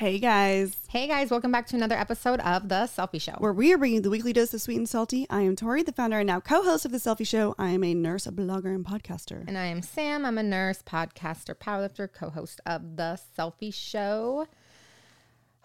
Hey guys, Hey guys, welcome back to another episode of The Cellfie Show. where we are bringing the weekly dose of sweet and salty. I am Tori, the founder and now co-host of the Cellfie Show. I am a nurse, a blogger, and podcaster. and I am Sam. I'm a nurse, podcaster, powerlifter, co host of The Cellfie Show.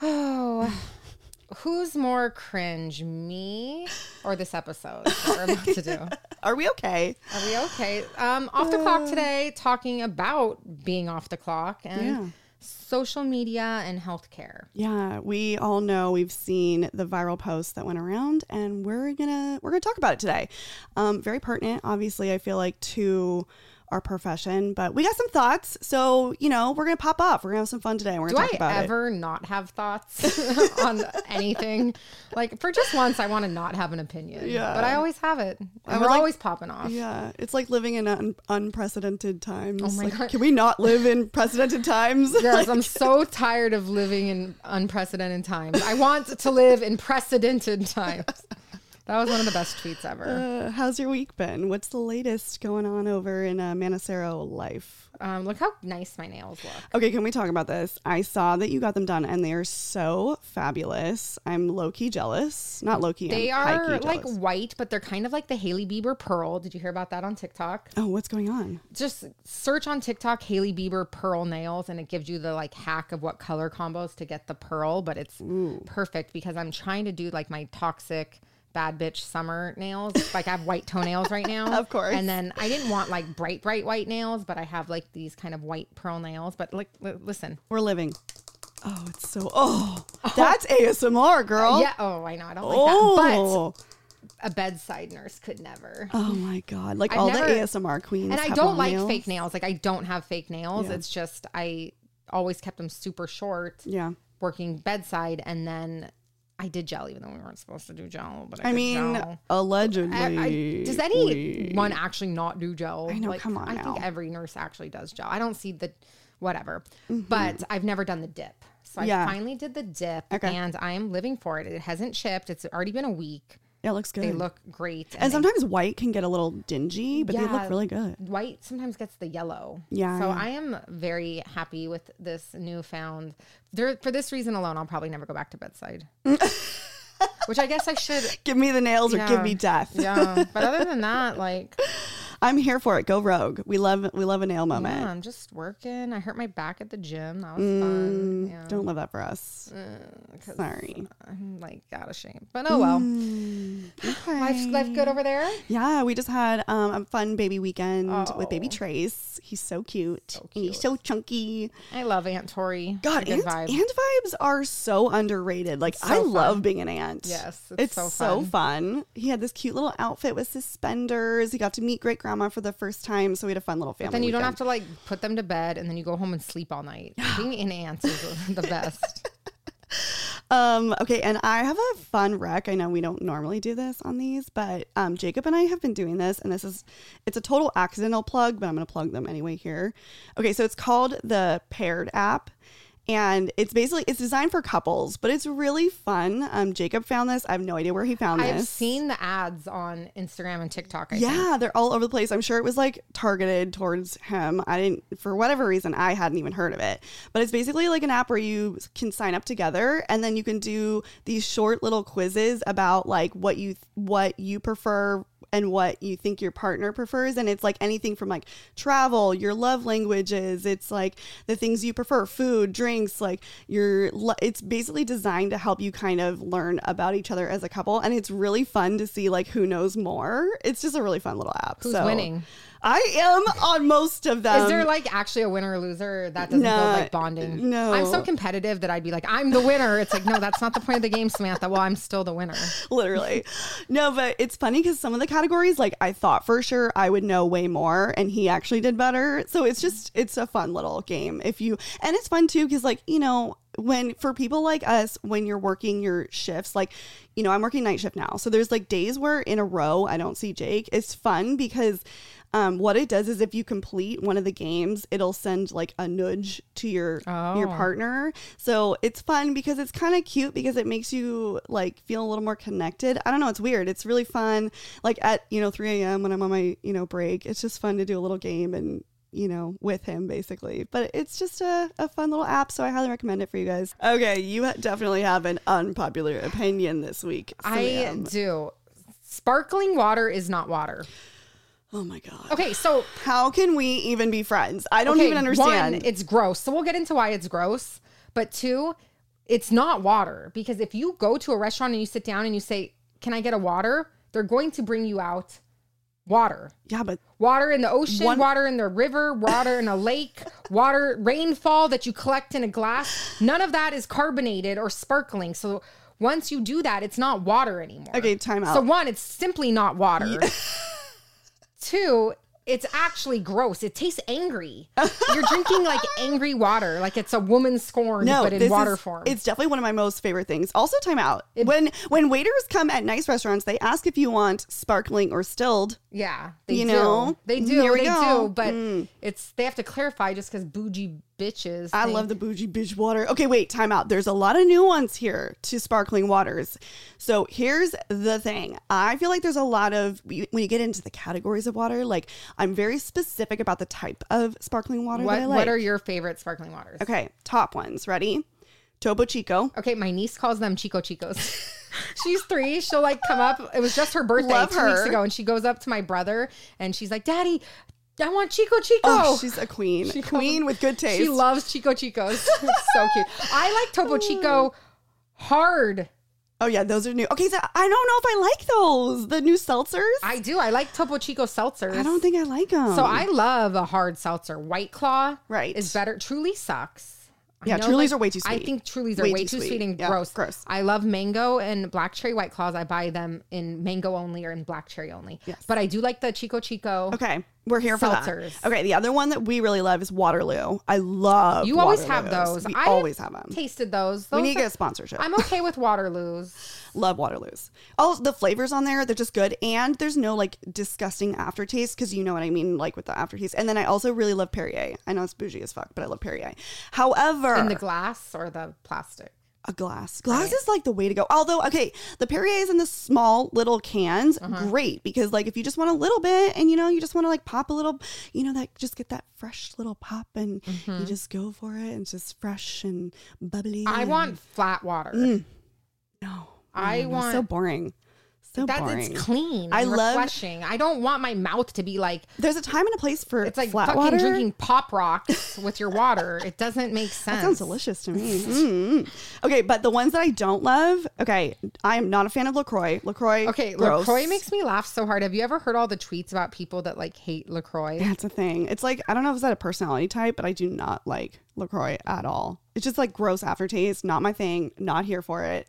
Oh, who's more cringe, me or this episode we're about to do? Are we okay? Are we okay? Um, off the clock today, talking about being off the clock and Yeah. Social media and healthcare. Yeah, we all know we've seen the viral posts that went around, and we're gonna we're gonna talk about it today. Um, very pertinent, obviously. I feel like to our profession, but we got some thoughts. So you know, we're gonna pop off. We're gonna have some fun today. We're Do gonna I talk about it. ever not have thoughts on anything? Like for just once, I want to not have an opinion. Yeah. but I always have it. And we're we're like- always popping off. Yeah, it's like living in un- unprecedented times. Oh my Like, God. Can we not live in precedented times? Yes, Like- I'm so tired of living in unprecedented times. I want to live in precedented times. That was one of the best tweets ever. Uh, how's your week been? What's the latest going on over in uh, Manacero life? Um, look how nice my nails look. Okay, can we talk about this? I saw that you got them done and they are so fabulous. I'm low key jealous. Not low key. They I'm are like white, but they're kind of like the Hailey Bieber pearl. Did you hear about that on TikTok? Oh, what's going on? Just search on TikTok Hailey Bieber pearl nails, and it gives you the like hack of what color combos to get the pearl. But it's perfect because I'm trying to do like my toxic bad bitch summer nails. Like I have white toenails right now, Of course. And then I didn't want like bright, bright white nails, but I have like these kind of white pearl nails. But like, li- listen, We're living. Oh, it's so. Oh, oh. that's ASMR, girl. yeah. Oh, I know. I don't like that, Oh. but a bedside nurse could never. oh my god! Like I've all never- the ASMR queens. and I have don't long like nails. fake nails. Like I don't have fake nails. Yeah. It's just I always kept them super short. Yeah. Working bedside, and then I did gel, even though we weren't supposed to do gel. But I, I mean, gel. allegedly. I, I, does anyone actually not do gel? I know, come on I now. think every nurse actually does gel. I don't see the whatever, but I've never done the dip. So Mm-hmm. Yeah. I finally did the dip, Okay. and I am living for it. It hasn't shipped. It's already been a week. Yeah, it looks good. They look great, and they- sometimes white can get a little dingy, but they look really good. white sometimes gets the yellow. Yeah, So yeah. I am very happy with this newfound. There for this reason alone, I'll probably never go back to bedside. Which I guess I should. Give me the nails or give me death. Yeah. But other than that, like, I'm here for it. Go rogue. We love we love a nail moment. yeah, I'm just working. I hurt my back at the gym. That was fun. Yeah. Mm, Don't love that for us. 'cause Sorry. I'm like out of shame. But oh well. Mm. Life, life good over there. Yeah, we just had um, a fun baby weekend with baby Oh. Trace. He's so cute. And he's so chunky. I love Aunt Tori. God, aunt, vibe. aunt vibes are so underrated. Like I so love being an aunt. Yes, it's, it's so, so fun. He had this cute little outfit with suspenders. He got to meet great grandma for the first time, so we had a fun little family. Then you don't have to like put them to bed and then you go home and sleep all night. Being an aunt is the best. Um, okay, and I have a fun rec. I know we don't normally do this on these, but um, Jacob and I have been doing this, and this is it's a total accidental plug, but I'm gonna plug them anyway here. Okay, so it's called the Paired app, and it's basically it's designed for couples, but it's really fun. Um, Jacob found this. I have no idea where he found it. I've this. seen the ads on Instagram and TikTok. I think. Yeah, they're all over the place. I'm sure it was like targeted towards him. I didn't, for whatever reason, I hadn't even heard of it. But it's basically like an app where you can sign up together and then you can do these short little quizzes about like what you what you prefer and what you think your partner prefers and it's like anything from like travel your love languages it's like the things you prefer food drinks like your it's basically designed to help you kind of learn about each other as a couple and it's really fun to see like who knows more it's just a really fun little app Who's So, winning? I am on most of them Is there like actually a winner or loser that doesn't Nah, build like bonding? no. I'm so competitive that I'd be like, I'm the winner. It's like, no, that's not the point of the game, Samantha. Well, I'm still the winner. literally. No, but it's funny because some of the categories, like I thought for sure I would know way more, and he actually did better. So it's just it's a fun little game if you, and it's fun too because like you know when for people like us when you're working your shifts like you know i'm working night shift now so there's like days where in a row i don't see jake it's fun because um, what it does is if you complete one of the games it'll send like a nudge to your your Oh. partner so it's fun because it's kind of cute because it makes you like feel a little more connected i don't know it's weird it's really fun like at you know 3 a.m when i'm on my you know break it's just fun to do a little game and you know, with him basically. But it's just a, a fun little app, so I highly recommend it for you guys. Okay, you definitely have an unpopular opinion this week. I do. Sparkling water is not water. Oh my god. Okay, so How can we even be friends? I don't okay, even understand. One, it's gross. So we'll get into why it's gross. But two, it's not water because if you go to a restaurant and you sit down and you say, "Can I get a water?" They're going to bring you out water. yeah, but Water in the ocean, One- water in the river, water in a lake, water, rainfall that you collect in a glass. None of that is carbonated or sparkling. So once you do that, it's not water anymore. Okay, time out. So one, it's simply not water. Two, it's actually gross. It tastes angry. You're drinking like angry water, like it's a woman scorn, no, but in water is, form. It's definitely one of my most favorite things. Also, time out. when when waiters come at nice restaurants, they ask if you want sparkling or stilled. Yeah, they You do. know? they do. Here we They go. Mm. do. But it's they have to clarify just because bougie bitches. I think- love the bougie bitch water. Okay, wait, time out. There's a lot of nuance here to sparkling waters. So here's the thing. I feel like there's a lot of when you get into the categories of water, like I'm very specific about the type of sparkling water What that I like. What are your favorite sparkling waters? okay, top ones. Ready? Topo Chico. Okay, my niece calls them Chico Chicos. she's three. She'll like come up. It was just her birthday Love two weeks ago, and she goes up to my brother and she's like, "Daddy, I want Chico Chico." Oh, she's a queen. She queen them- with good taste. She loves Chico Chicos. It's so cute. I like Topo Chico hard. Oh yeah, those are new. Okay, so I don't know if I like those. The new seltzers. I do. I like Topo Chico seltzers. I don't think I like them. So I love a hard seltzer. White Claw Right. is better. Truly sucks. I Yeah, know, Trulies are way too I think Trulies are Way way, too too sweet. sweet, and Yeah, gross. gross. I love mango and black cherry White Claws. I buy them in mango only or in black cherry only. Yes. But I do like the Chico Chico. Okay, we're here for Seltzers. that. Okay, the other one that we really love is Waterloo. I love. You always have Waterloos. those. We I always have them. Tasted those. we need to are- get a sponsorship. I'm okay with Waterloos. love Waterloos. All the flavors on there, they're just good, and there's no like disgusting aftertaste because you know what I mean, like with the aftertaste. And then I also really love Perrier. I know it's bougie as fuck, but I love Perrier. However, In the glass or the plastic? A glass. Glass is like the way to go. Although, okay, the Perrier's in the small little cans, Uh-huh. great because like if you just want a little bit and you know you just want to like pop a little, you know that just get that fresh little pop and Mm-hmm. you just go for it and it's just fresh and bubbly. I and- want flat water. no. I no, want- so boring. So That boring. it's clean. I love- refreshing. I don't want my mouth to be like There's a time and a place for it's like flat fucking water. drinking pop rocks with your water. It doesn't make sense. That sounds delicious to me. Mm. Okay, but the ones that I don't love, okay, I am not a fan of LaCroix. LaCroix, Okay, gross. LaCroix makes me laugh so hard. Have you ever heard all the tweets about people that like hate LaCroix? That's a thing. It's like I don't know if it's that a personality type, but I do not like Lacroix at all. It's just like gross aftertaste. Not my thing. Not here for it.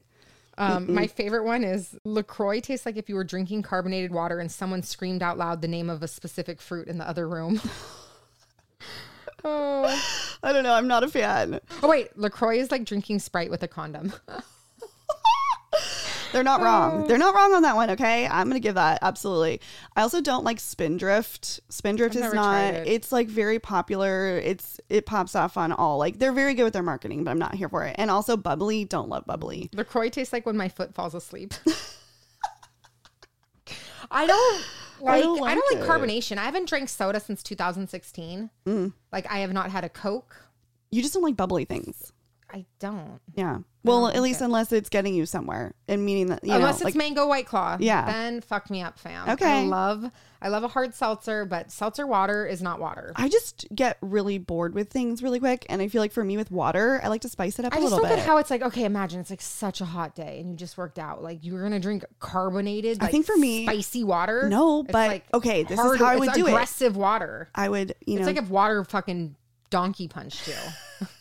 Um, my favorite one is LaCroix tastes like if you were drinking carbonated water and someone screamed out loud the name of a specific fruit in the other room. oh. I don't know. I'm not a fan. oh, wait. LaCroix is like drinking Sprite with a condom. They're not wrong. They're not wrong on that one. Okay, I'm gonna give that absolutely. I also don't like Spindrift. Spindrift I've is not. it. It's like very popular. It's it pops off on all. Like they're very good with their marketing, but I'm not here for it. And also bubbly. Don't love bubbly. LaCroix tastes like when my foot falls asleep. I don't like I don't don't like like, carbonation. I haven't drank soda since 2016. Mm. Like I have not had a Coke. You just don't like bubbly things. I don't. Yeah. Well, at least unless it's getting you somewhere and meaning that you Unless know, it's like mango white claw. Yeah. Then fuck me up, fam. Okay. I love I love a hard seltzer, but seltzer water is not water. I just get really bored with things really quick, and I feel like for me with water, I like to spice it up I a just little don't bit. get how it's like, okay, imagine it's like such a hot day and you just worked out. Like you're gonna drink carbonated, I think for me- spicy water. No, but, okay, this is how I would do it. aggressive water. I would, you know, It's like if water fucking donkey punched you.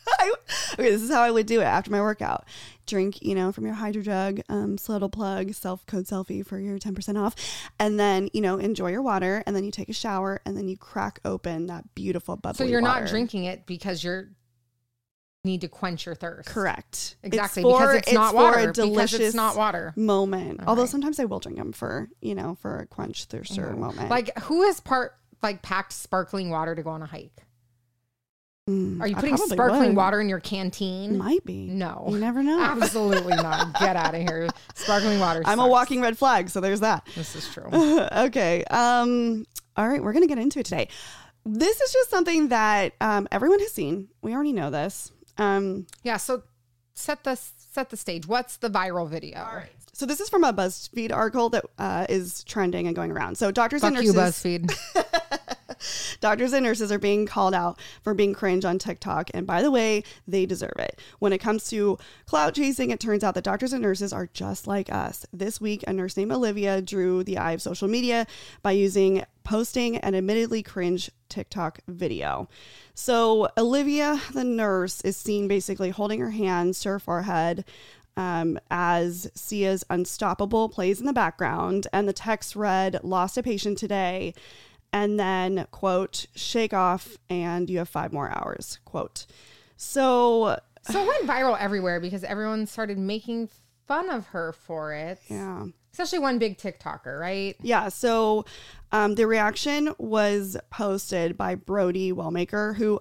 I, okay, this is how I would do it after my workout. Drink, you know, from your hydro jug, um, Sluttle plug, self code CELLFIE for your 10% off. And then, you know, enjoy your water. And then you take a shower and then you crack open that beautiful bubbly so you're water. not drinking it because you're need to quench your thirst. Correct. Exactly, It's for, because it's not for water, a because delicious it's not water. moment. Although right. sometimes I will drink them for, you know, for a quench thirster moment. Like who has part like packed sparkling water to go on a hike? Mm, Are you putting sparkling would. water in your canteen? Might be. No. You never know. Absolutely not. Get out of here. Sparkling water. I'm a walking red flag, so there's that. This is true. okay. Um, all right, we're gonna get into it today. This is just something that um, everyone has seen. We already know this. Um, Yeah. So set the set the stage. What's the viral video? All right. so this is from a BuzzFeed article that uh, is trending and going around. So doctors Fuck and you, nurses, BuzzFeed. doctors and nurses are being called out for being cringe on TikTok, and by the way, they deserve it. When it comes to clout chasing, it turns out that doctors and nurses are just like us. This week, a nurse named Olivia drew the eye of social media by using posting an admittedly cringe TikTok video. So Olivia, the nurse, is seen basically holding her hands to her forehead. Um, as Sia's Unstoppable plays in the background, and the text read, Lost a patient today and then quote shake off and you have five more hours quote so so it went viral everywhere because everyone started making fun of her for it. yeah Especially one big TikToker, right? yeah so um, the reaction was posted by brody wellmaker who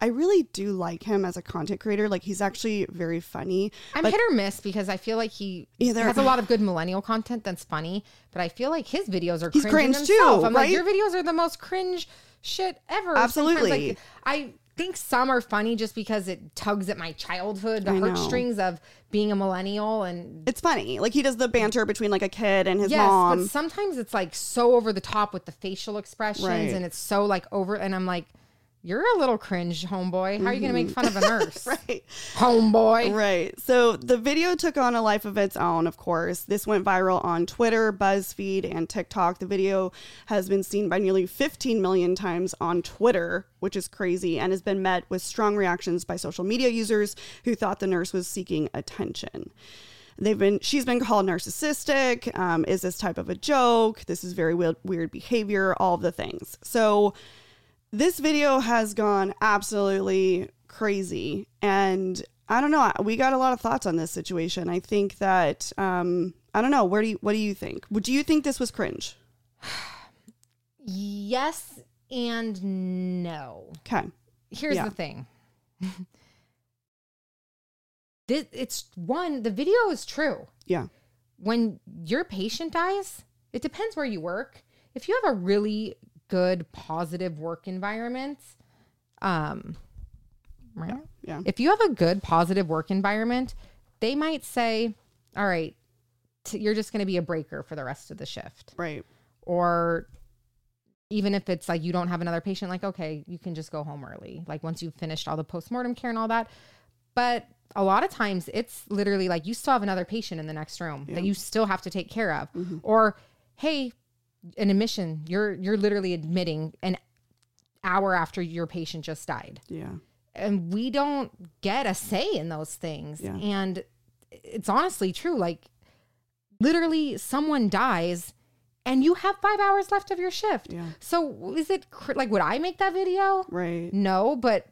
i really do like him as a content creator like he's actually very funny I'm hit or miss because I feel like he Yeah, they're- has a lot of good millennial content that's funny, but I feel like his videos are He's cringe, in cringe too, I'm right? like, your videos are the most cringe shit ever. Absolutely. like, I think some are funny just because it tugs at my childhood, the heartstrings of being a millennial and it's funny. Like he does the banter between like a kid and his Yes, mom. but sometimes it's like so over the top with the facial expressions Right. and it's so like over and I'm like, you're a little cringe, homeboy. How are you gonna make fun of a nurse? Mm-hmm. right Homeboy. Right. So the video took on a life of its own, of course. This went viral on Twitter, BuzzFeed, and TikTok. The video has been seen by nearly 15 million times on Twitter, which is crazy, and has been met with strong reactions by social media users who thought the nurse was seeking attention. They've been she's been called narcissistic. Um, is this type of a joke? This is very weird, weird behavior. All of the things. So this video has gone absolutely crazy and i don't know we got a lot of thoughts on this situation i think that um i don't know where do you what do you think would you think this was cringe Yes and no. okay Here's Yeah. the thing. this, it's one, the video is true. yeah When your patient dies, it depends where you work. If you have a really good positive work environment, um right? yeah If you have a good positive work environment, they might say, "All right, t- you're just going to be a breaker for the rest of the shift." right. Or even if it's like you don't have another patient like okay you can just go home early like once you've finished all the postmortem care and all that. But a lot of times it's literally like you still have another patient in the next room that you still have to take care of. Or hey an admission. You're you're literally admitting an hour after your patient just died. Yeah. And we don't get a say in those things. Yeah. and it's honestly true. Like literally someone dies and you have five hours left of your shift. Yeah. so is it cr- like would i make that video? Right. No but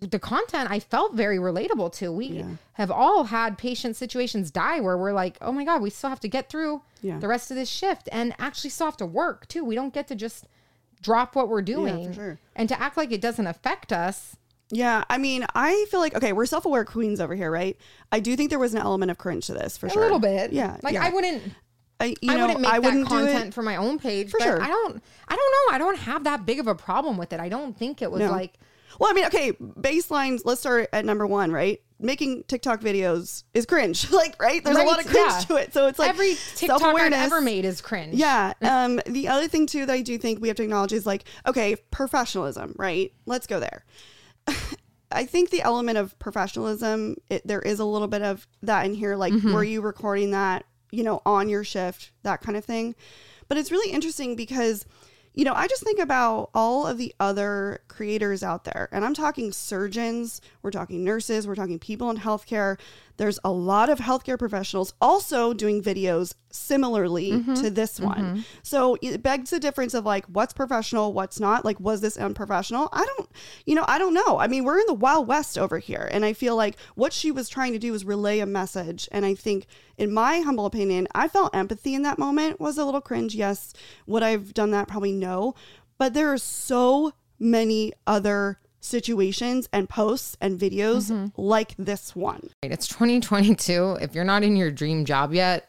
the content I felt very relatable to. We Yeah. have all had patient situations die where we're like, oh my God, we still have to get through Yeah. the rest of this shift and actually still have to work too. We don't get to just drop what we're doing sure. and to act like it doesn't affect us. Yeah, I mean, I feel like okay, we're self-aware queens over here, right? I do think there was an element of cringe to this for A sure. A little bit. Yeah, Like yeah. I wouldn't I, you I know, wouldn't make I that wouldn't do content it. for my own page. For but sure. I don't I don't know. I don't have that big of a problem with it. I don't think it was No. like Well, I mean, okay, baselines. Let's start at number one, right? Making TikTok videos is cringe. like, right? There's a lot of cringe yeah. to it. So it's like every TikTok I've ever made is cringe. Yeah. Um, the other thing too that I do think we have to acknowledge is like, okay, professionalism, right? Let's go there. I think the element of professionalism, it, there is a little bit of that in here. Like, Mm-hmm. were you recording that, you know, on your shift, that kind of thing? But it's really interesting because, you know, I just think about all of the other creators out there, and I'm talking surgeons, we're talking nurses, we're talking people in healthcare. There's a lot of healthcare professionals also doing videos similarly Mm-hmm. to this one. So it begs the difference of like what's professional, what's not. Like, was this unprofessional? I don't, you know, I don't know. I mean, we're in the Wild West over here. And I feel like what she was trying to do was relay a message. And I think, in my humble opinion, I felt empathy in that moment. Was a little cringe, yes. Would I've done that? Probably no. But there are so many other situations and posts and videos mm-hmm. like this one. It's 2022. If you're not in your dream job yet,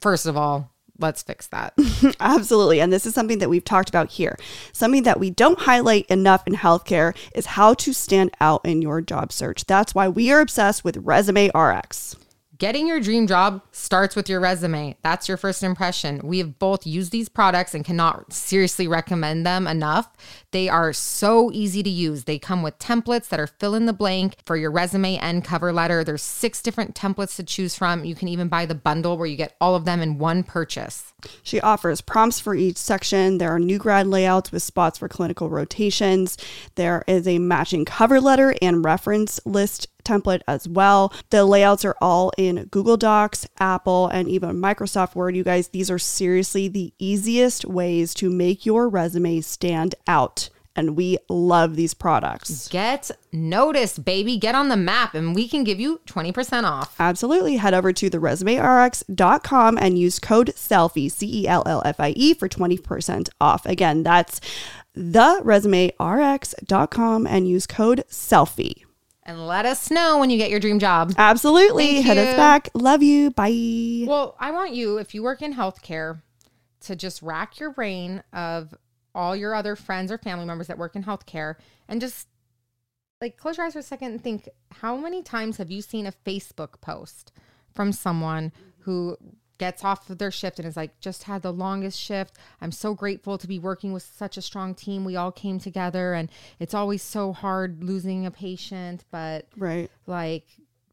first of all, let's fix that. Absolutely. And this is something that we've talked about here. Something that we don't highlight enough in healthcare is how to stand out in your job search. That's why we are obsessed with Resume RX. Getting your dream job starts with your resume. That's your first impression. We have both used these products and cannot seriously recommend them enough. They are so easy to use. They come with templates that are fill in the blank for your resume and cover letter. There's six different templates to choose from. You can even buy the bundle where you get all of them in one purchase. She offers prompts for each section. There are new grad layouts with spots for clinical rotations. There is a matching cover letter and reference list template as well. The layouts are all in Google Docs, Apple, and even Microsoft Word. You guys, these are seriously the easiest ways to make your resume stand out. And we love these products. Get noticed, baby. Get on the map, and we can give you 20% off. Absolutely. Head over to theresumerx.com and use code CELLFIE, C E L L F I E, for 20% off. Again, that's theresumerx.com and use code CELLFIE. And let us know when you get your dream job. Absolutely. Thank Hit us back. Love you. Bye. Well, I want you, if you work in healthcare, to just rack your brain of all your other friends or family members that work in healthcare and just like close your eyes for a second and think how many times have you seen a Facebook post from someone who gets off of their shift and is like, just had the longest shift. I'm so grateful to be working with such a strong team. We all came together and it's always so hard losing a patient, but Right. like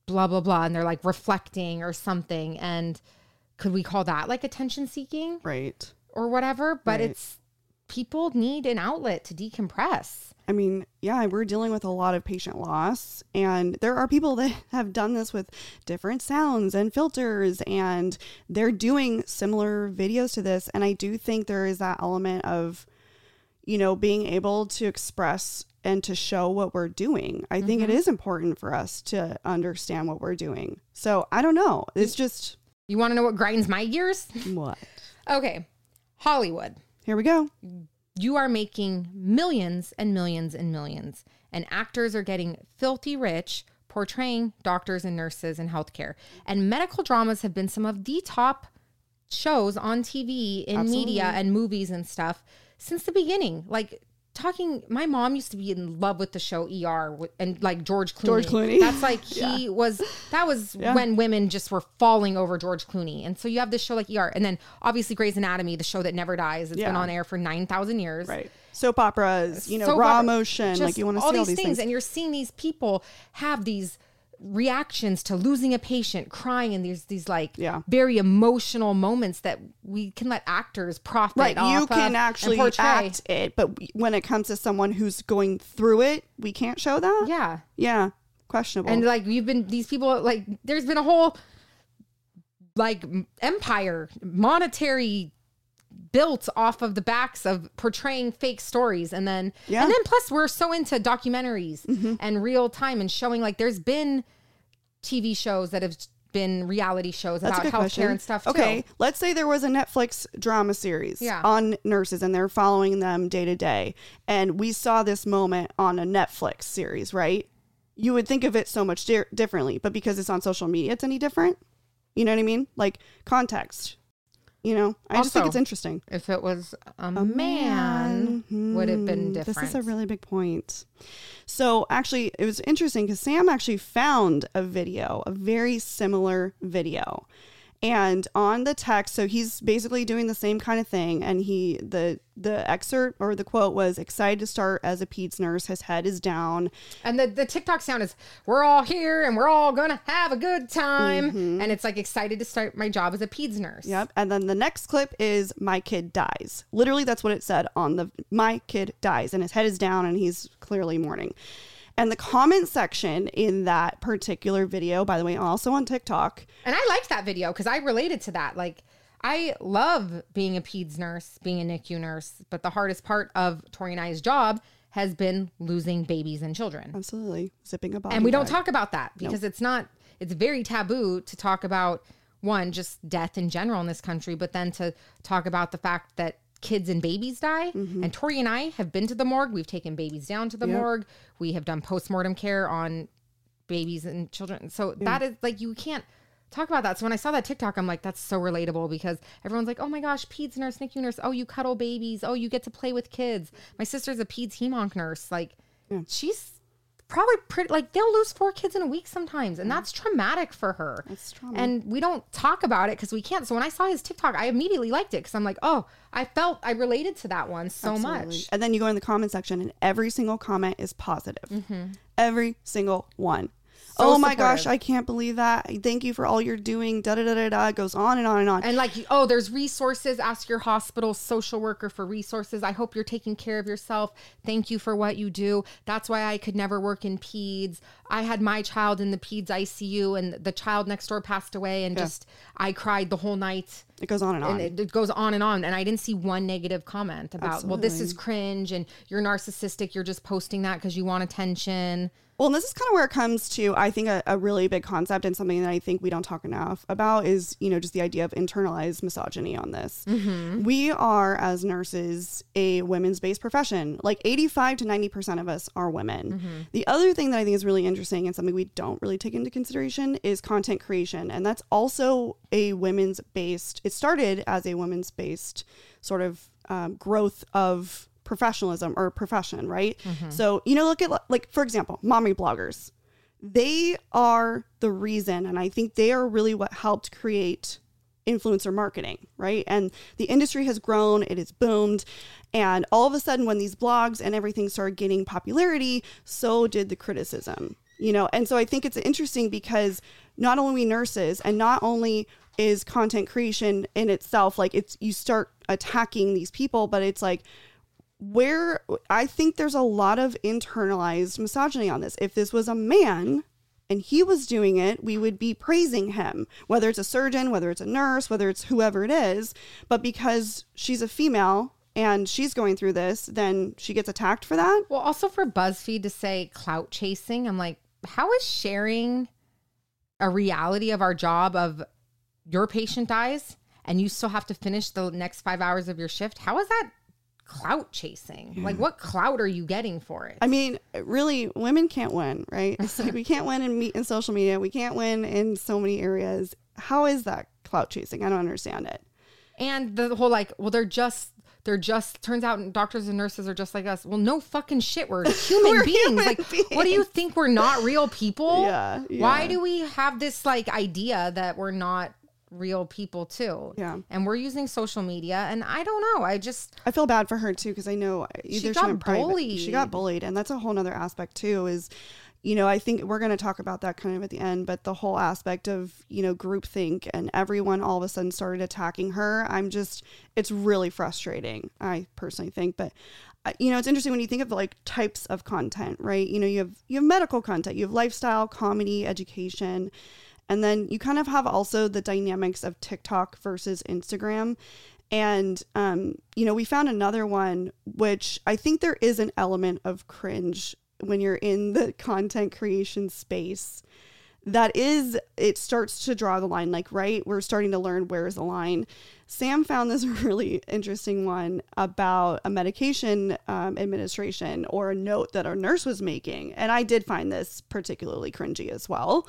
blah blah blah and they're like reflecting or something and could we call that like attention seeking Right. or whatever but Right. it's people need an outlet to decompress I mean, yeah, we're dealing with a lot of patient loss, and there are people that have done this with different sounds and filters, and they're doing similar videos to this. And I do think there is that element of, you know, being able to express and to show what we're doing. I think it mm-hmm. is important for us to understand what we're doing. So I don't know. It's just you want to know what grinds my gears what? okay hollywood Here we go. you are making millions and millions and millions and actors are getting filthy rich portraying doctors and nurses in healthcare. And medical dramas have been some of the top shows on tv in media and movies and stuff since the beginning. Like talking my mom used to be in love with the show er and like george clooney George Clooney. that's like he was that was when women just were falling over george clooney and so you have this show like er and then obviously grey's anatomy the show that never dies it's been on air for 9000 years Right. Soap operas, you know, soap raw opera, motion. Like you want to see these, all these things, things. and you're seeing these people have these reactions to losing a patient crying and there's these like Yeah. very emotional moments that we can let actors profit Right, off you can actually act it, but when it comes to someone who's going through it, we can't show that. yeah yeah, questionable. and like you've been these people like there's been a whole like empire monetary built off of the backs of portraying fake stories and then Yeah. Mm-hmm. and then plus we're so into documentaries and real time and showing like there's been TV shows that have been reality shows That's about healthcare question. and stuff Okay, too. let's say there was a Netflix drama series Yeah. on nurses and they're following them day to day, and we saw this moment on a Netflix series, right? You would think of it so much di- differently, but because it's on social media, it's any different. You know what I mean? Like context. You know, I just think it's interesting. If it was a, man, would have been Hmm, different. This is a really big point. So actually, it was interesting because Sam actually found a video, a very similar video. And on the text, so he's basically doing the same kind of thing. And he the the excerpt or the quote was excited to start as a peds nurse. His head is down. And the, the TikTok sound is, we're all here and we're all gonna have a good time. Mm-hmm. And it's like excited to start my job as a peds nurse. Yep. And then the next clip is my kid dies. Literally, that's what it said on the my kid dies, and his head is down, and he's clearly mourning. And the comment section in that particular video, by the way, also on TikTok, And I liked that video because I related to that. Like, I love being a peds nurse, being a NICU nurse, but the hardest part of Tori and I's job has been losing babies and children. absolutely zipping a body. and we don't bag. talk about that because it's not it's very taboo to talk about one just death in general in this country but then to talk about the fact that kids and babies die. Mm-hmm. and tori and i have been to the morgue. We've taken babies down to the morgue. We have done postmortem care on babies and children. So that is like you can't talk about that. So when i saw that tiktok i'm like that's so relatable because everyone's like oh my gosh peds nurse nicu nurse. Oh you cuddle babies. Oh you get to play with kids. My sister's a peds hemonc nurse. Like she's probably pretty like they'll lose four kids in a week sometimes and that's traumatic for her That's trauma. and we don't talk about it because we can't so when i saw his tiktok i immediately liked it because i'm like oh i felt i related to that one so Absolutely. much And then you go in the comment section, and every single comment is positive. Mm-hmm. Every single one. Oh my gosh. I can't believe that. Thank you for all you're doing. Da da da da da. Goes on and on and on. and like oh there's resources ask your hospital social worker for resources i hope you're taking care of yourself thank you for what you do that's why i could never work in peds i had my child in the peds icu and the child next door passed away and just i cried the whole night it goes on and on. and it, it goes on and on and i didn't see one negative comment about well this is cringe and you're narcissistic you're just posting that because you want attention Well, and this is kind of where it comes to, I think, a, a really big concept and something that I think we don't talk enough about is, you know, just the idea of internalized misogyny on this. We are, as nurses, a women's based profession. Like 85 to 90% of us are women. The other thing that I think is really interesting and something we don't really take into consideration is content creation. And that's also a women's based, it started as a women's based sort of um, growth of professionalism or profession, right? Mm-hmm. So, you know, look at like, for example, mommy bloggers. They are the reason, and I think they are really what helped create influencer marketing, right? And the industry has grown, it has boomed. And all of a sudden, when these blogs and everything started gaining popularity, so did the criticism, you know? And so I think it's interesting because not only we nurses and not only is content creation in itself like it's you start attacking these people, but it's like, where I think there's a lot of internalized misogyny on this. If this was a man and he was doing it, we would be praising him, whether it's a surgeon, whether it's a nurse, whether it's whoever it is. But because she's a female and she's going through this, then she gets attacked for that. well also for buzzfeed to say clout chasing i'm like how is sharing a reality of our job of your patient dies and you still have to finish the next five hours of your shift how is that clout chasing like what clout are you getting for it I mean, really, women can't win, right? Like we can't win in, me- in social media. We can't win in so many areas. How is that clout chasing? I don't understand it. And the whole like, well, they're just they're just turns out doctors and nurses are just like us. Well, no fucking shit. We're human We're beings. human like, what do you think we're not real people? Yeah, Why do we have this like idea that we're not real people too? Yeah. And we're using social media and I don't know. I just I feel bad for her too because I know either she, got went private, she got bullied. bullied, and that's a whole nother aspect too. Is you know I think we're going to talk about that kind of at the end, but the whole aspect of you know groupthink and everyone all of a sudden started attacking her. I'm just it's really frustrating. I personally think, but. uh, You know, it's interesting when you think of like types of content, right? You know, you have you have medical content, you have lifestyle, comedy, education, and then you kind of have also the dynamics of TikTok versus Instagram. And, um, you know, we found another one, which I think there is an element of cringe when you're in the content creation space. That is, it starts to draw the line. Like, right, we're starting to learn where's the line. Sam found this really interesting one about a medication um, administration or a note that a nurse was making. And I did find this particularly cringy as well.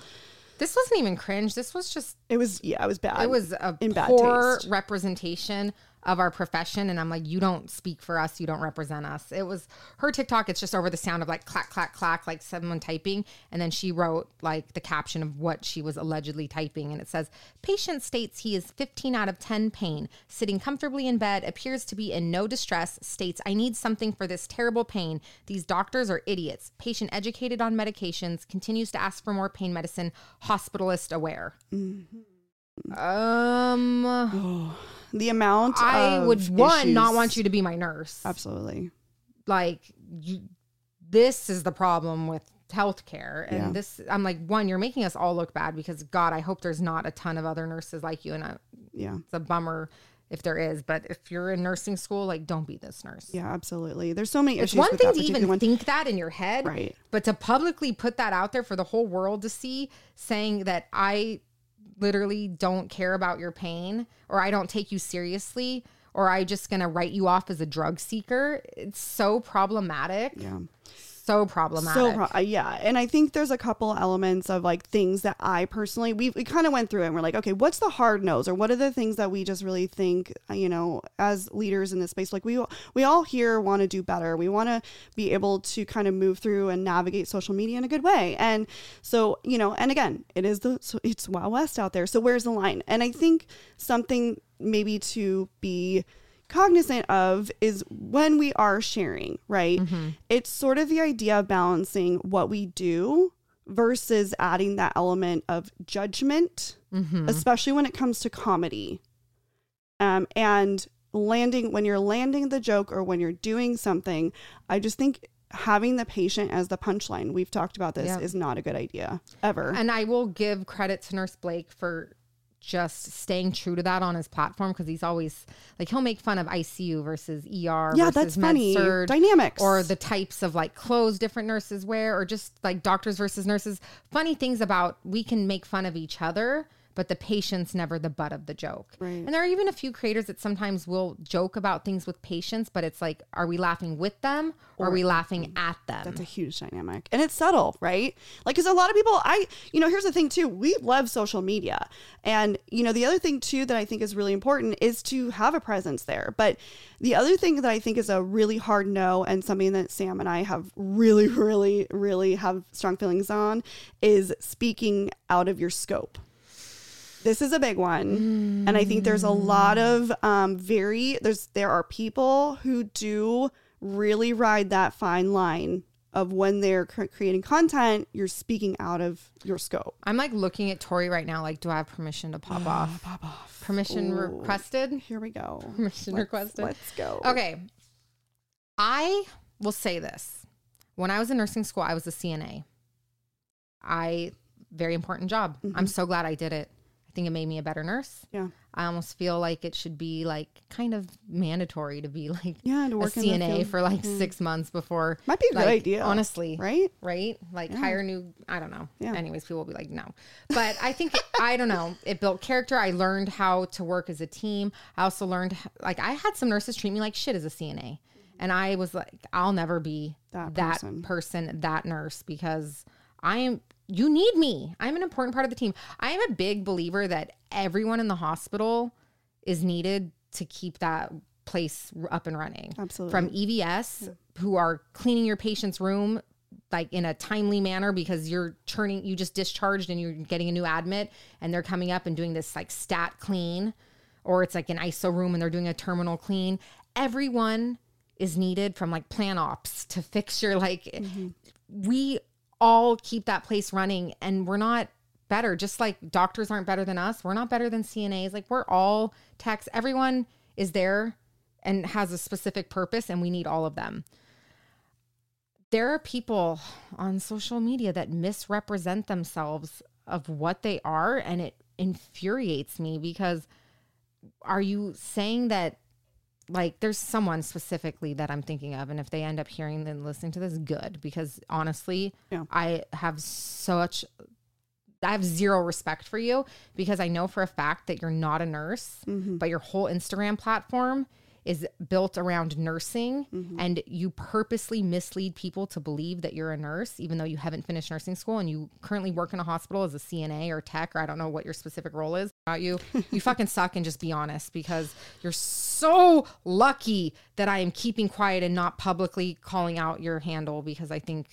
This wasn't even cringe. This was just It was, yeah, it was bad. it was a in bad poor representation of our profession and i'm like you don't speak for us you don't represent us. It was her tiktok it's just over the sound of like clack clack clack like someone typing and then she wrote like the caption of what she was allegedly typing and it says patient states he is 15 out of 10 pain. Sitting comfortably in bed appears to be in no distress states i need something for this terrible pain. These doctors are idiots. Patient educated on medications continues to ask for more pain medicine hospitalist aware. Um the amount I would one not want you to be my nurse. Absolutely. Like you, this is the problem with healthcare, and Yeah. this I'm like one. You're making us all look bad because God, I hope there's not a ton of other nurses like you, and I, Yeah. it's a bummer if there is. But if you're in nursing school, like don't be this nurse. Yeah, absolutely. There's so many It's issues. one thing that to even one. think that in your head, Right. But to publicly put that out there for the whole world to see, saying that I literally don't care about your pain or I don't take you seriously or I just gonna write you off as a drug seeker, it's so problematic. Yeah. So problematic. So pro- uh, yeah, and I think there's a couple elements of like things that I personally we we kind of went through and we're like, okay, what's the hard nose or what are the things that we just really think, uh, you know, as leaders in this space, like we we all here want to do better. We want to be able to kind of move through and navigate social media in a good way. And so, you know, and again, it is the so it's Wild West out there. So where's the line? And I think something maybe to be cognizant of is when we are sharing, right? It's sort of the idea of balancing what we do versus adding that element of judgment, especially when it comes to comedy. Um, and landing when you're landing the joke or when you're doing something, I just think having the patient as the punchline, we've talked about this, Yeah. is not a good idea ever. And I will give credit to Nurse Blake for just staying true to that on his platform because he's always like he'll make fun of ICU versus ER. Yeah, versus that's funny. Dynamics. or the types of like clothes different nurses wear, or just like doctors versus nurses. Funny things about we can make fun of each other, but the patient's never the butt of the joke. Right. And there are even a few creators that sometimes will joke about things with patients, but it's like, are we laughing with them or are we laughing at them? That's a huge dynamic. And it's subtle, right? Like, because a lot of people, I, you know, here's the thing too. We love social media. And, you know, the other thing too that I think is really important is to have a presence there. But the other thing that I think is a really hard no and something that Sam and I have really, really, really have strong feelings on is speaking out of your scope. This is a big one. And I think there's a lot of um, very, there's, there are people who do really ride that fine line of when they're creating content, you're speaking out of your scope. I'm like looking at Tori right now. Like, do I have permission to pop off? Pop off. Permission Ooh. requested. Here we go. Permission Let's- requested. Let's go. Okay. I will say this. When I was in nursing school, I was a CNA. I very important job. Mm-hmm. I'm so glad I did it. Think it made me a better nurse. Yeah. I almost feel like it should be like kind of mandatory to be like Yeah, to a work in the CNA for like six months before. Might be a good idea, honestly. Right? Right? Like hire new. I don't know. Yeah. Anyways, people will be like, no. But I think I don't know. It built character. I learned how to work as a team. I also learned like I had some nurses treat me like shit as a CNA, and I was like, I'll never be That that, person. person. that nurse, because I am. You need me. I'm an important part of the team. I am a big believer that everyone in the hospital is needed to keep that place up and running. Absolutely. From EVS, who are cleaning your patient's room like in a timely manner because you're churning, you just discharged and you're getting a new admit, and they're coming up and doing this like stat clean, or it's like an ISO room and they're doing a terminal clean. Everyone is needed from like plant ops to fix your like mm-hmm. we all keep that place running and we're not better. Just like doctors aren't better than us we're not better than cnas like we're all techs. Everyone is there and has a specific purpose and we need all of them. There are people on social media that misrepresent themselves of what they are and it infuriates me because are you saying that like there's someone specifically that I'm thinking of and if they end up hearing and listening to this good because honestly Yeah. I have such I have zero respect for you because I know for a fact that you're not a nurse mm-hmm. but your whole Instagram platform is built around nursing mm-hmm. and you purposely mislead people to believe that you're a nurse even though you haven't finished nursing school and you currently work in a hospital as a CNA or tech or I don't know what your specific role is about you you fucking suck and just be honest because you're so lucky that I am keeping quiet and not publicly calling out your handle because I think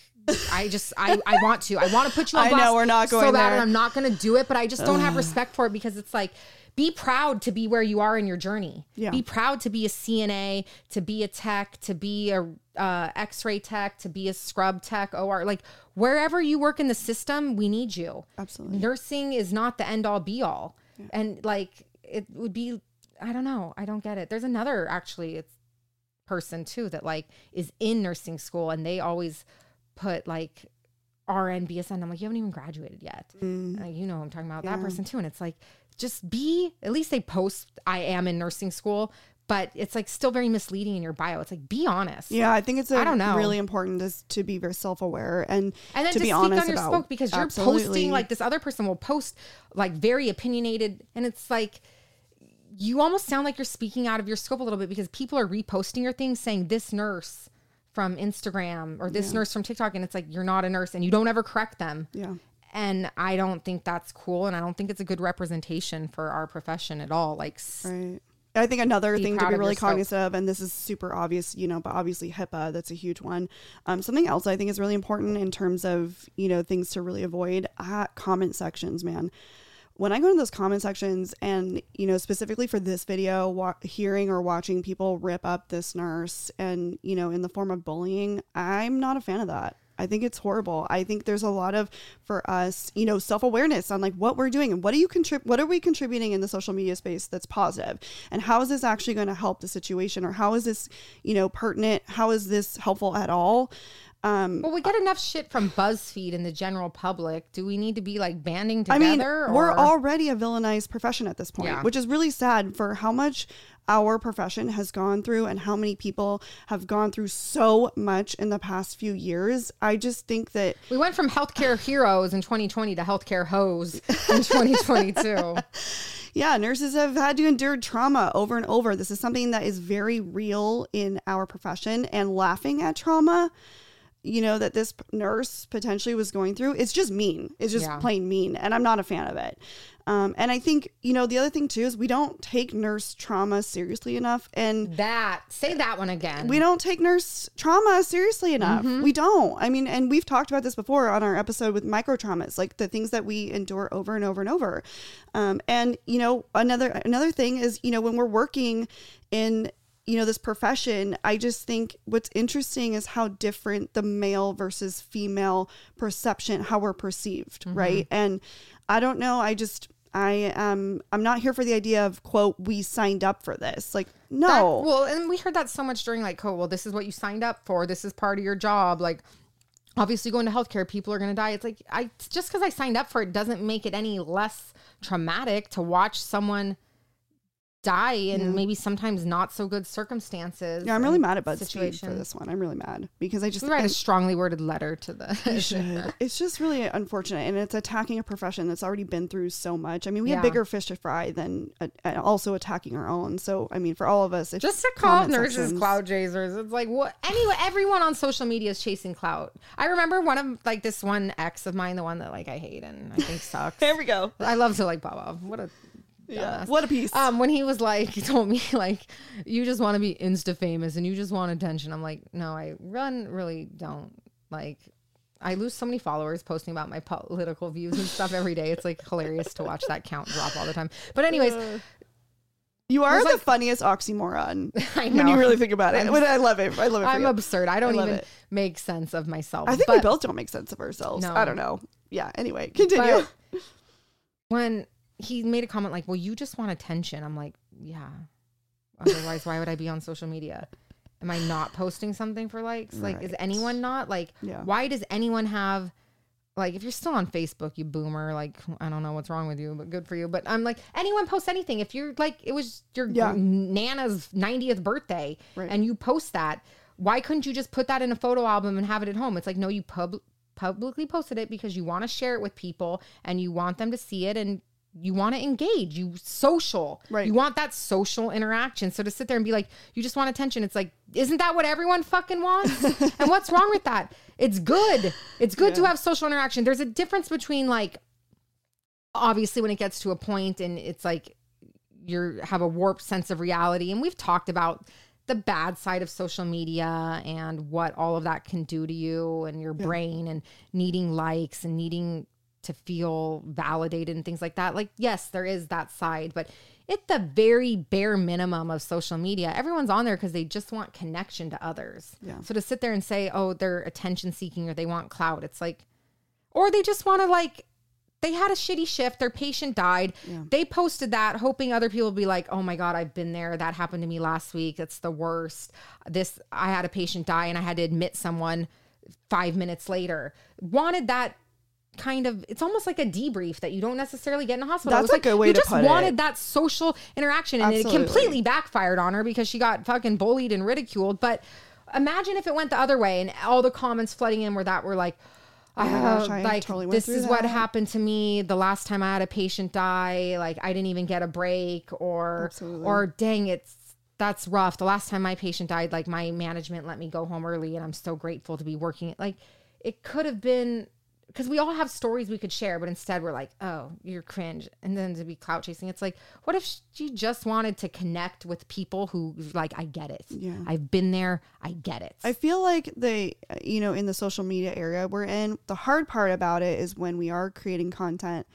I just I, I want to. I want to put you on I know, we're not so going bad there. and I'm not going to do it but I just don't have respect for it because it's like be proud to be where you are in your journey. Yeah. Be proud to be a CNA, to be a tech, to be a uh, X-ray tech, to be a scrub tech, OR. Like wherever you work in the system, we need you. Absolutely. Nursing is not the end all be all, and like it would be. I don't know. I don't get it. There's another actually. It's person too that like is in nursing school and they always put like RN, BSN. I'm like, you haven't even graduated yet. Uh, you know, I'm talking about that person too. And it's like, just be, at least they post, I am in nursing school, but it's like still very misleading in your bio. It's like, be honest. Yeah, I think it's a I don't know. really important to, to be very self aware and, And then to to, be speak honest on your about spoke because you're Absolutely. posting like this other person will post like very opinionated and it's like you almost sound like you're speaking out of your scope a little bit because people are reposting your things saying this nurse from Instagram or this nurse from TikTok and it's like you're not a nurse and you don't ever correct them. Yeah. And I don't think that's cool and I don't think it's a good representation for our profession at all. Like Right. I think another Be thing to be really your scope. cognizant of, and this is super obvious, you know, but obviously HIPAA, that's a huge one. Um, something else I think is really important in terms of, you know, things to really avoid uh, comment sections, man. When I go into those comment sections and, you know, specifically for this video, wa- hearing or watching people rip up this nurse and, you know, in the form of bullying, I'm not a fan of that. I think it's horrible. I think there's a lot of for us, you know, self-awareness on like what we're doing and what are you contrib- what are we contributing in the social media space that's? And how is this actually going to help the situation or how is this, you know, pertinent? How is this helpful at all? Um well, we get enough shit from BuzzFeed and the general public. Do we need to be like banding together? I mean, we're already a villainized profession at this point, Yeah. which is really sad for how much our profession has gone through and how many people have gone through so much in the past few years. I just think that We went from healthcare heroes in 2020 to healthcare hoes in 2022. Yeah, nurses have had to endure trauma over and over. This is something that is very real in our profession and laughing at trauma, you know, that this nurse potentially was going through, it's just mean. It's just Yeah. plain mean. And I'm not a fan of it. Um, and I think, you know, the other thing too is we don't take nurse trauma seriously enough. And that say that one again. we don't take nurse trauma seriously enough. Mm-hmm. We don't. I mean, and we've talked about this before on our episode with micro traumas, like the things that we endure over and over and over. Um, and you know, another another thing is, you know, when we're working in you know this profession, I just think what's interesting is how different the male versus female perception, how we're perceived, Mm-hmm. right? And I don't know. I just I um I'm not here for the idea of quote we signed up for this. Like no. That- well, and we heard that so much during like, oh, well, this is what you signed up for. This is part of your job. Like, obviously, going to healthcare, people are going to die. It's like, I just because I signed up for it doesn't make it any less traumatic to watch someone die in maybe sometimes not so good circumstances. Yeah, I'm really mad at BuzzFeed for this one. I'm really mad because I just We write a strongly worded letter to the. it's just really unfortunate, and it's attacking a profession that's already been through so much. I mean, we Yeah. have bigger fish to fry than uh, also attacking our own. So, I mean, for all of us, it's Just to call nurses sections- clout chasers. It's like what anyway, everyone on social media is chasing clout. I remember one of like this one ex of mine, the one that like I hate and I think sucks. There we go. I love to like Baba. What a Yeah, dumbass. what a piece. Um, when he was like, he told me like, you just want to be insta famous and you just want attention. I'm like, no, I run really don't like. I lose so many followers posting about my political views and stuff every day. It's like hilarious to watch that count drop all the time. But anyways, you are the like- funniest oxymoron I when you really think about it. When I love it. I love it. For I'm you. absurd. I don't I even it. make sense of myself. I think we But both don't make sense of ourselves. No. I don't know. Yeah. Anyway, continue. But when he made a comment like, "Well, you just want attention," I'm like, "Yeah." Otherwise, why would I be on social media? Am I not posting something for likes? Like, is anyone not like? Yeah. Why does anyone have like if you're still on Facebook, you boomer, like I don't know what's wrong with you, but good for you. But I'm like anyone post anything. If you're like it was your Yeah. nana's 90th birthday Right. and you post that, why couldn't you just put that in a photo album and have it at home? It's like no, you pub publicly posted it because you want to share it with people and you want them to see it and you want to engage. You social. Right. You want that social interaction. So to sit there and be like, you just want attention, it's like, isn't that what everyone fucking wants? and what's wrong with that? It's good. It's good to have social interaction. There's a difference between like obviously when it gets to a point and it's like you have a warped sense of reality and we've talked about the bad side of social media and what all of that can do to you and your brain and needing likes and needing to feel validated and things like that. Like yes there is that side but at the very bare minimum of social media everyone's on there because they just want connection to others. Yeah. so to sit there and say oh they're attention seeking or they want clout it's like or they just want to like they had a shitty shift their patient died. They posted that hoping other people would be like oh my god i've been there. That happened to me last week. That's the worst. This i had a patient die and i had to admit someone five minutes later. Wanted that kind of it's almost like a debrief that you don't necessarily get in a hospital. That's It was a like good way you to just put it. wanted that social interaction and Absolutely. it completely backfired on her because she got fucking bullied and ridiculed. But imagine if it went the other way and all the comments flooding in were that were like my "Ah, gosh, I like totally this is what happened to me the last time I had a patient die. Like I didn't even get a break, or Absolutely. or dang, it's that's rough. The last time my patient died, like my management let me go home early, and I'm so grateful to be working. Like it could have been because we all have stories we could share, but instead we're like, oh, you're cringe, and then to be clout chasing. It's like, what if she just wanted to connect with people who like, I get it. Yeah. I've been there. I get it. I feel like they, you know, in the social media area we're in, the hard part about it is when we are creating content,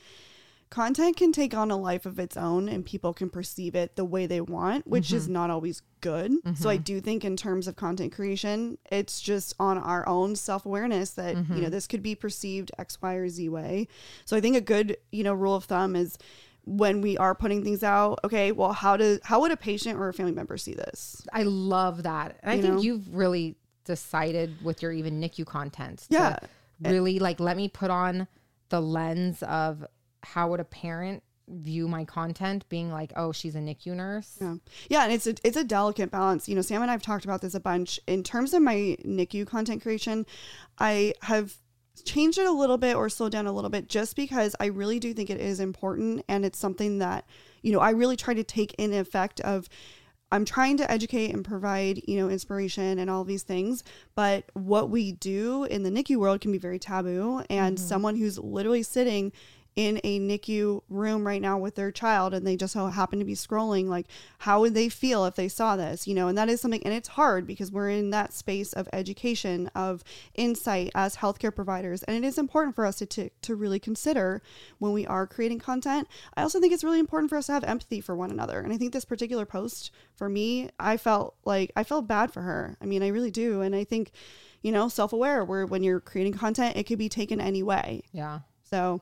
content can take on a life of its own and people can perceive it the way they want, which is mm-hmm. not always good. So I mm-hmm. do think in terms of content creation, it's just on our own self-awareness that, you know, mm-hmm. this could be perceived X, Y, or Z way. So I think a good, you know, rule of thumb is when we are putting things out, okay, well, how does how would a patient or a family member see this? I love that. And I You think know? you've really decided with your even NICU content. to Yeah. really like let me put on the lens of how would a parent view my content being like, oh, she's a NICU nurse. Yeah. Yeah, and it's a it's a delicate balance. You know, Sam and I've talked about this a bunch. In terms of my NICU content creation, I have changed it a little bit or slowed down a little bit just because I really do think it is important and it's something that, you know, I really try to take in effect of I'm trying to educate and provide, you know, inspiration and all these things, but what we do in the NICU world can be very taboo and mm-hmm. someone who's literally sitting in a NICU room right now with their child and they just so happen to be scrolling, like, how would they feel if they saw this? You know, and that is something, and it's hard because we're in that space of education, of insight as healthcare providers. And it is important for us to, to, to really consider when we are creating content. I also think it's really important for us to have empathy for one another. And I think this particular post for me, I felt like I felt bad for her. I mean, I really do. And I think, you know, self aware where when you're creating content, it could be taken any way. Yeah. So,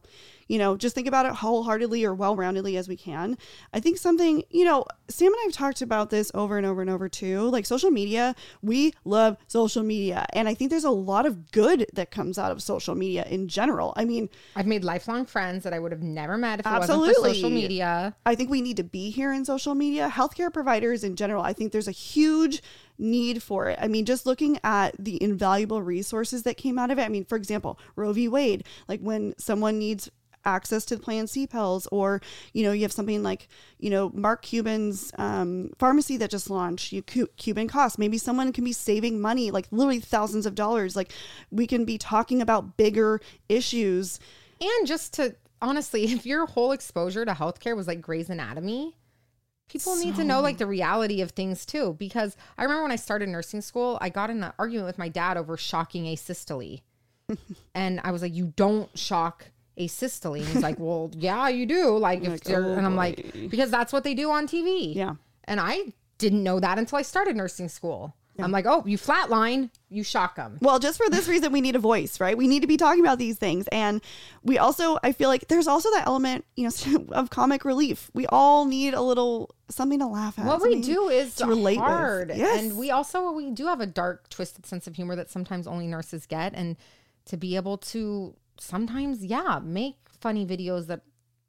you know, just think about it wholeheartedly or well roundedly as we can. I think something, you know, Sam and I have talked about this over and over and over too. Like social media, we love social media. And I think there's a lot of good that comes out of social media in general. I mean, I've made lifelong friends that I would have never met if it wasn't for social media. I think we need to be here in social media. Healthcare providers in general, I think there's a huge need for it. I mean, just looking at the invaluable resources that came out of it. I mean, for example, Roe v. Wade, like when someone needs access to the Plan C pills, or you know, you have something like you know Mark Cuban's um, pharmacy that just launched, you Cu- Cuban cost. Maybe someone can be saving money, like literally thousands of dollars. Like we can be talking about bigger issues. And just to honestly, if your whole exposure to healthcare was like Grey's Anatomy, people need to know like the reality of things too. Because I remember when I started nursing school, I got in an argument with my dad over shocking asystole. and I was like, you don't shock asystole. And he's like, well, yeah, you do. Like, if like, they're, oh, and I'm like, because that's what they do on TV. Yeah. And I didn't know that until I started nursing school. I'm like, oh, you flatline, you shock them. Well, just for this reason, we need a voice, right? We need to be talking about these things. And we also, I feel like there's also that element, you know, of comic relief. We all need a little something to laugh at. what we do is to relate with. hard Yes. and we also we do have a dark twisted sense of humor that sometimes only nurses get and to be able to sometimes, yeah, make funny videos that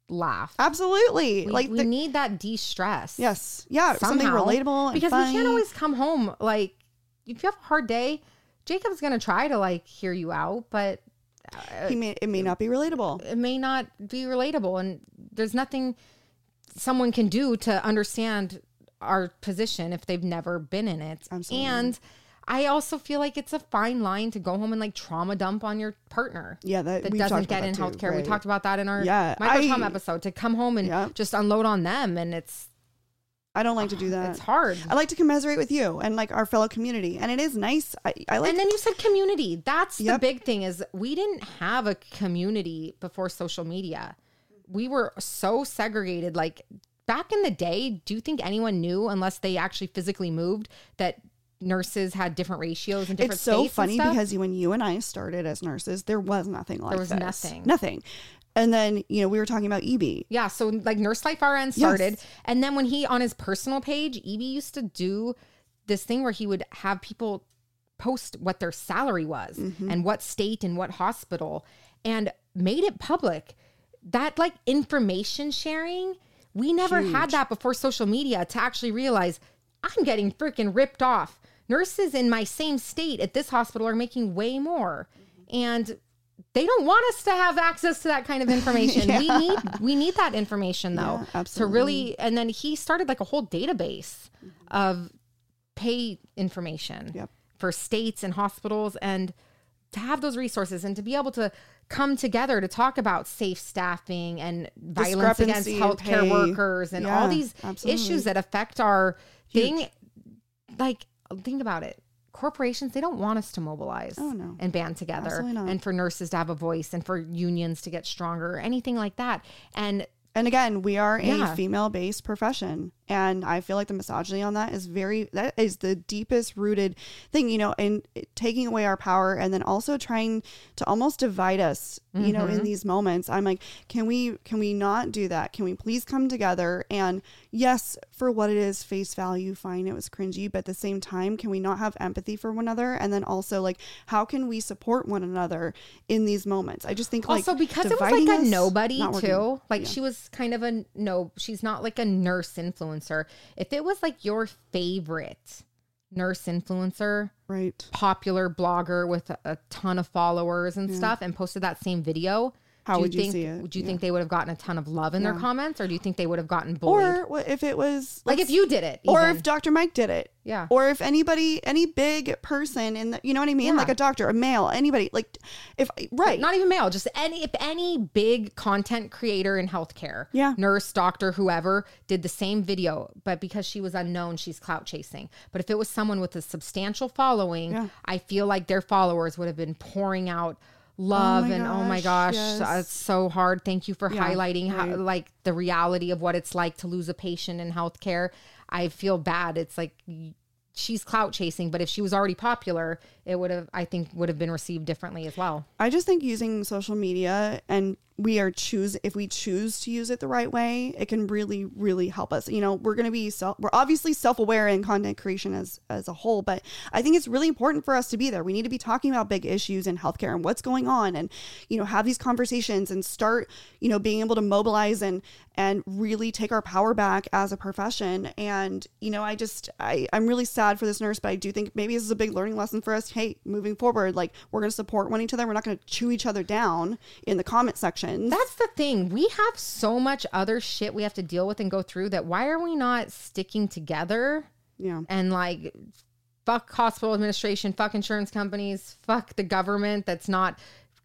laugh. Absolutely. We, like we the, need that de-stress. yes, yeah, something relatable and because we can't always come home like if you have a hard day jacob's gonna try to like hear you out but uh, He may, it may not be relatable. it may not be relatable and there's nothing someone can do to understand our position if they've never been in it Absolutely. and i also feel like it's a fine line to go home and like trauma dump on your partner Yeah, that, that doesn't get in too, healthcare. We talked about that in our Yeah, micro I- trauma episode to come home and Yeah. just unload on them. And it's I don't like to do ah, that. it's hard. I like to commiserate with you and like our fellow community, and it is nice. I, I like. and then you said community. That's the big thing is we didn't have a community before social media. We were so segregated. Like back in the day, do you think anyone knew unless they actually physically moved that nurses had different ratios and different it's so funny because when you and I started as nurses, there was nothing like there was this. nothing. Nothing. And then you know we were talking about EB. Yeah, so like Nurse Life RN started, and then when he on his personal page, EB used to do this thing where he would have people post what their salary was Mm-hmm. and what state and what hospital, and made it public. That like information sharing, we never had that before social media to actually realize I'm getting freaking ripped off. Nurses in my same state at this hospital are making way more, and they don't want us to have access to that kind of information. We need we need that information though Yeah, to really. And then he started like a whole database of pay information Yep. for states and hospitals, and to have those resources and to be able to come together to talk about safe staffing and violence against healthcare pay. workers and all these absolutely. issues that affect our thing. Like, think about it. Corporations, they don't want us to mobilize Oh, no. and band together and for nurses to have a voice and for unions to get stronger or anything like that. And And again, we are a Yeah. female based profession. And I feel like the misogyny on that is very, that is the deepest rooted thing, you know, and taking away our power and then also trying to almost divide us, you know, Mm-hmm. in these moments. I'm like, can we, can we not do that? Can we please come together? And yes, for what it is, face value, fine, it was cringy. But at the same time, can we not have empathy for one another? And then also, like, how can we support one another in these moments? I just think, like, also because it was like a nobody too. Like Yeah. she was kind of a no, she's not like a nurse influencer. If it was like your favorite nurse influencer, Right. popular blogger with a, a ton of followers and stuff and posted that same video, How do would you think, see it? Would you Yeah. think they would have gotten a ton of love in their comments or do you think they would have gotten bullied? Or what if it was like if you did it. or if Dr. Mike did it. Yeah. Or if anybody, any big person in the, you know what I mean? Yeah. Like a doctor, a male, anybody, like if, right. not even male, just any if any big content creator in healthcare, Yeah. nurse, doctor, whoever did the same video, but because she was unknown, she's clout chasing. But if it was someone with a substantial following, Yeah. I feel like their followers would have been pouring out love my and oh my gosh, gosh, yes. Uh, it's so hard. Thank you for Yeah, highlighting how, like the reality of what it's like to lose a patient in healthcare. I feel bad. It's like she's clout chasing, but if she was already popular, it would have I think would have been received differently as well. I just think using social media and we are choose if we choose to use it the right way, it can really, really help us. You know, we're going to be self, we're obviously self aware in content creation as as a whole, but I think it's really important for us to be there. We need to be talking about big issues in healthcare and what's going on, and you know, have these conversations and start, you know, being able to mobilize and and really take our power back as a profession. And you know, I just I I'm really sad for this nurse, but I do think maybe this is a big learning lesson for us. Hey, moving forward, like we're going to support one each other. We're not going to chew each other down in the comment That's the thing. We have so much other shit we have to deal with and go through that why are we not sticking together yeah. and like fuck hospital administration, fuck insurance companies, fuck the government that's not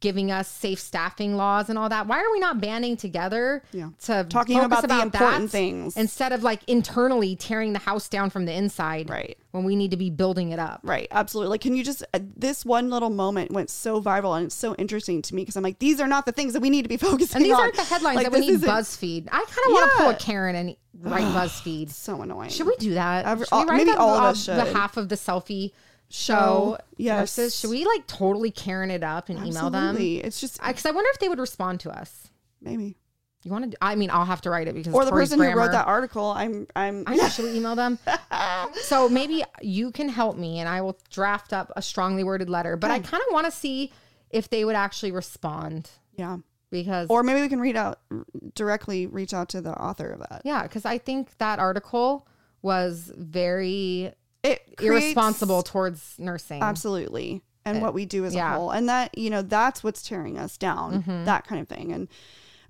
giving us safe staffing laws and all that. Why are we not banding together Yeah. to Talking focus about the important that things. instead of like internally tearing the house down from the inside Right. when we need to be building it up. Right, absolutely. Like, can you just, uh, this one little moment went so viral and it's so interesting to me because I'm like, these are not the things that we need to be focusing on. And these on. aren't the headlines Like, that we need isn't- BuzzFeed. I kind of want to pull a Karen and write BuzzFeed. So annoying. Should we do that? Every- Should we write maybe the, all of uh, us The half of the Cellfie show. Yes. Nurses. Should we like totally Karen it up and email them? It's just, Because I, wonder if they would respond to us. maybe. You want to? I mean, I'll have to write it because Or the person who wrote that article, I'm, I'm, I know. Should we email them? so maybe you can help me, and I will draft up a strongly worded letter. But I kind of want to see if they would actually respond Yeah. because Or maybe we can read out directly reach out to the author of that. yeah, because I think that article was very It creates- irresponsible towards nursing. Absolutely. And what we do as yeah. a whole. And that, you know, that's what's tearing us down, mm-hmm. that kind of thing. And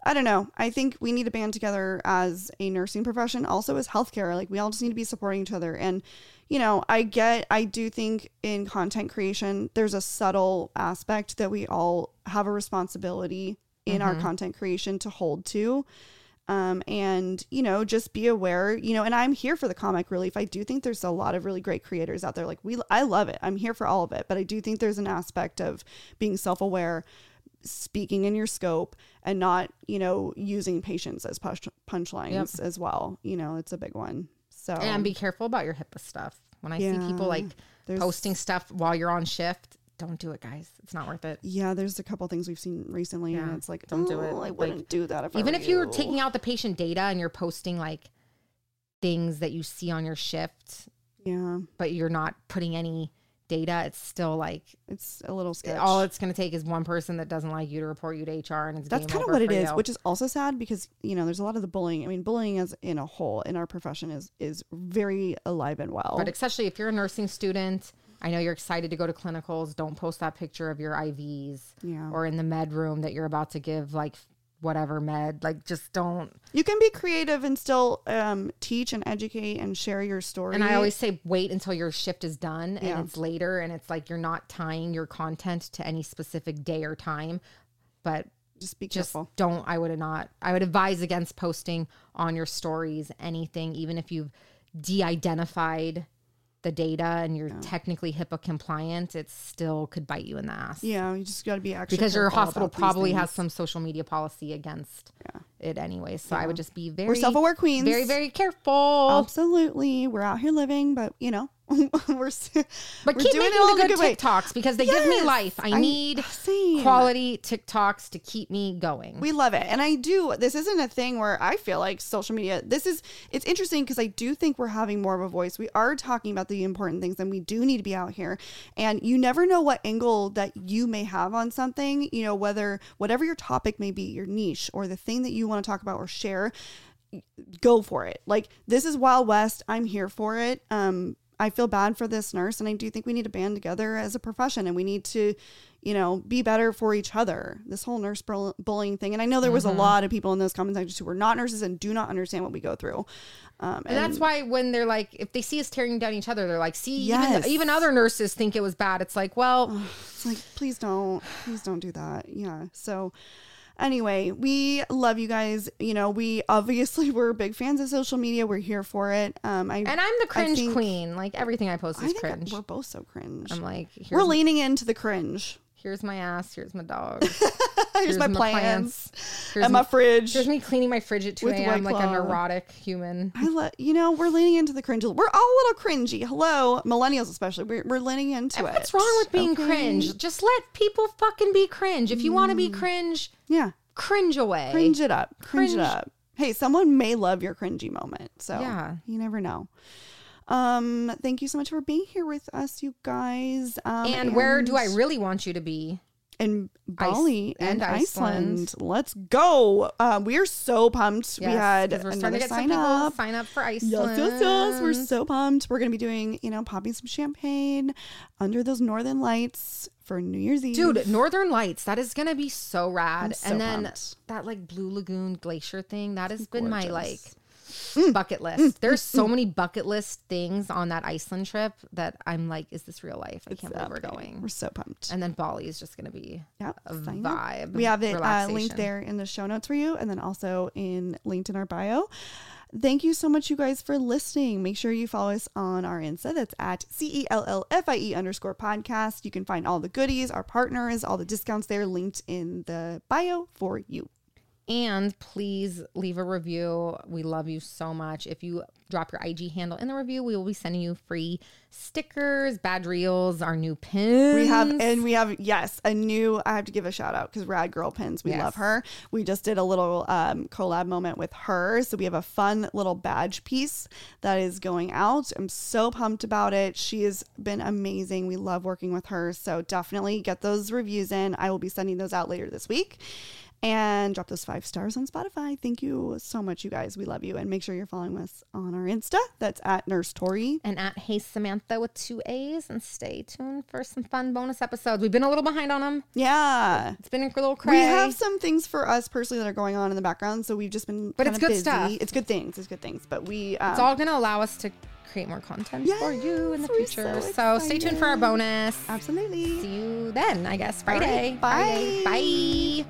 I don't know. I think we need to band together as a nursing profession, also as healthcare. Like we all just need to be supporting each other. And, you know, I get, I do think in content creation, there's a subtle aspect that we all have a responsibility in our mm-hmm. content creation to hold to. Um, and you know, just be aware, you know, and I'm here for the comic relief. I do think there's a lot of really great creators out there. Like we, I love it. I'm here for all of it, but I do think there's an aspect of being self-aware, speaking in your scope, and not, you know, using patients as punch, punchlines as well. You know, it's a big one. So and be careful about your HIPAA stuff. When I see people like posting stuff while you're on shift, don't do it, guys. It's not worth it. yeah, there's a couple things we've seen recently, and Yeah, it's like, don't do "Oh, it." I Like, wouldn't do that if Even were if you're you." taking out the patient data and you're posting like things that you see on your shift, yeah, but you're not putting any data, it's still like it's a little sketch. all it's going to take is one person that doesn't like you to report you to HR, and it's That's kind of what it for is, you. which is also sad because you know there's a lot of the bullying. I mean, bullying as in a whole in our profession is is very alive and well. But especially if you're a nursing student, I know you're excited to go to clinicals. Don't post that picture of your IVs Yeah. or in the med room that you're about to give like whatever med. Like just don't. you can be creative and still um, teach and educate and share your story. And I always say wait until your shift is done and Yeah. it's later and it's like you're not tying your content to any specific day or time. But just be just careful. don't I would not I would advise against posting on your stories anything, even if you've de-identified the data and you're technically HIPAA compliant, it still could bite you in the ass. Yeah, you just got to be extra because your hospital probably has some social media policy agast it anyway. So I would just be very self-aware queens. very very careful. Absolutely, we're out here living, but you know, we're but we're keep doing making it all the good way. TikToks because they give me life. I, I- need same. quality TikToks to keep me going. We love it. And I do. This isn't a thing where I feel like social media, this is, it's interesting because I do think we're having more of a voice. We are talking about the important things and we do need to be out here. And you never know what angle that you may have on something, you know, whether, whatever your topic may be, your niche or the thing that you want to talk about or share, go for it. Like, this is Wild West. I'm here for it. Um, I feel bad for this nurse, and I do think we need to band together as a profession, and we need to, you know, be better for each other. This whole nurse bull- bullying thing, and I know there was a lot of people in those comment sections who were not nurses and do not understand what we go through. Um, and that's why when they're like, if they see us tearing down each other, they're like, see, Yes. even, even other nurses think it was bad. It's like, well, It's like, please don't, please don't do that. Yeah. So, anyway, we love you guys. You know, we obviously we're big fans of social media. We're here for it. Um, I and I'm the cringe think- queen. Like everything I post I is think cringe. we're both so cringe. I'm like, we're leaning into the cringe. Here's my ass, here's my dog, Here's, my plants. here's and my me- fridge. Here's me cleaning my fridge at 2 With a.m. Like a neurotic human. I let you know we're leaning into the cringe. We're all a little cringy. Hello, millennials especially. We're, we're leaning into it. What's wrong with being Okay? cringe? Just let people fucking be cringe. If you want to be mm. cringe, Yeah, cringe away. cringe it up. Cringe, it up. Hey, someone may love your cringy moment. So Yeah. you never know. Um, thank you so much for being here with us, you guys. Um, and where do I really want you to be? in Bali and and Iceland. Iceland. Let's go. Um, we are so pumped. we had we're another starting to get some sign up. sign up for Yes, Iceland. yes, yes. We're so pumped. We're going to be doing, you know, popping some champagne under those northern lights for New Year's Eve. Dude, Northern Lights, that is gonna be so rad. So and then pumped. that like Blue Lagoon glacier thing, that has been my like. Mm. bucket list. There's so many bucket list things on that Iceland trip that I'm like, is this real life? I can't believe we're going. We're so pumped. And then Bali is just gonna be Yeah, a up. vibe. We have it uh, linked there in the show notes for you, and then also in linked in our bio. Thank you so much, you guys, for listening. Make sure you follow us on our Insta. That's at C E L L F I E underscore podcast. You can find all the goodies, our partners, all the discounts there linked in the bio for you. And please leave a review. We love you so much. If you drop your IG handle in the review, we will be sending you free stickers, badge reels, our new pins. We have, and we have, yes, a new, I have to give a shout out because Rad Girl Pins, we Yes. love her. We just did a little um, collab moment with her. So we have a fun little badge piece that is going out. I'm so pumped about it. She has been amazing. We love working with her. So definitely get those reviews in. I will be sending those out later this week. And drop those five stars on Spotify. Thank you so much, you guys. We love you. And make sure you're following us on our Insta. That's at Nurse Tori. and at Hey Samantha with two A's. And stay tuned for some fun bonus episodes. We've been a little behind on them. Yeah. It's been a little crazy. We have some things for us personally that are going on in the background, so we've just been. But it's good busy. stuff. It's good things. It's good things. But we. Um, It's all going to allow us to create more content for you in the future. so So, stay tuned for our bonus. absolutely. See you then, I guess, Friday. right, bye. Friday. Bye.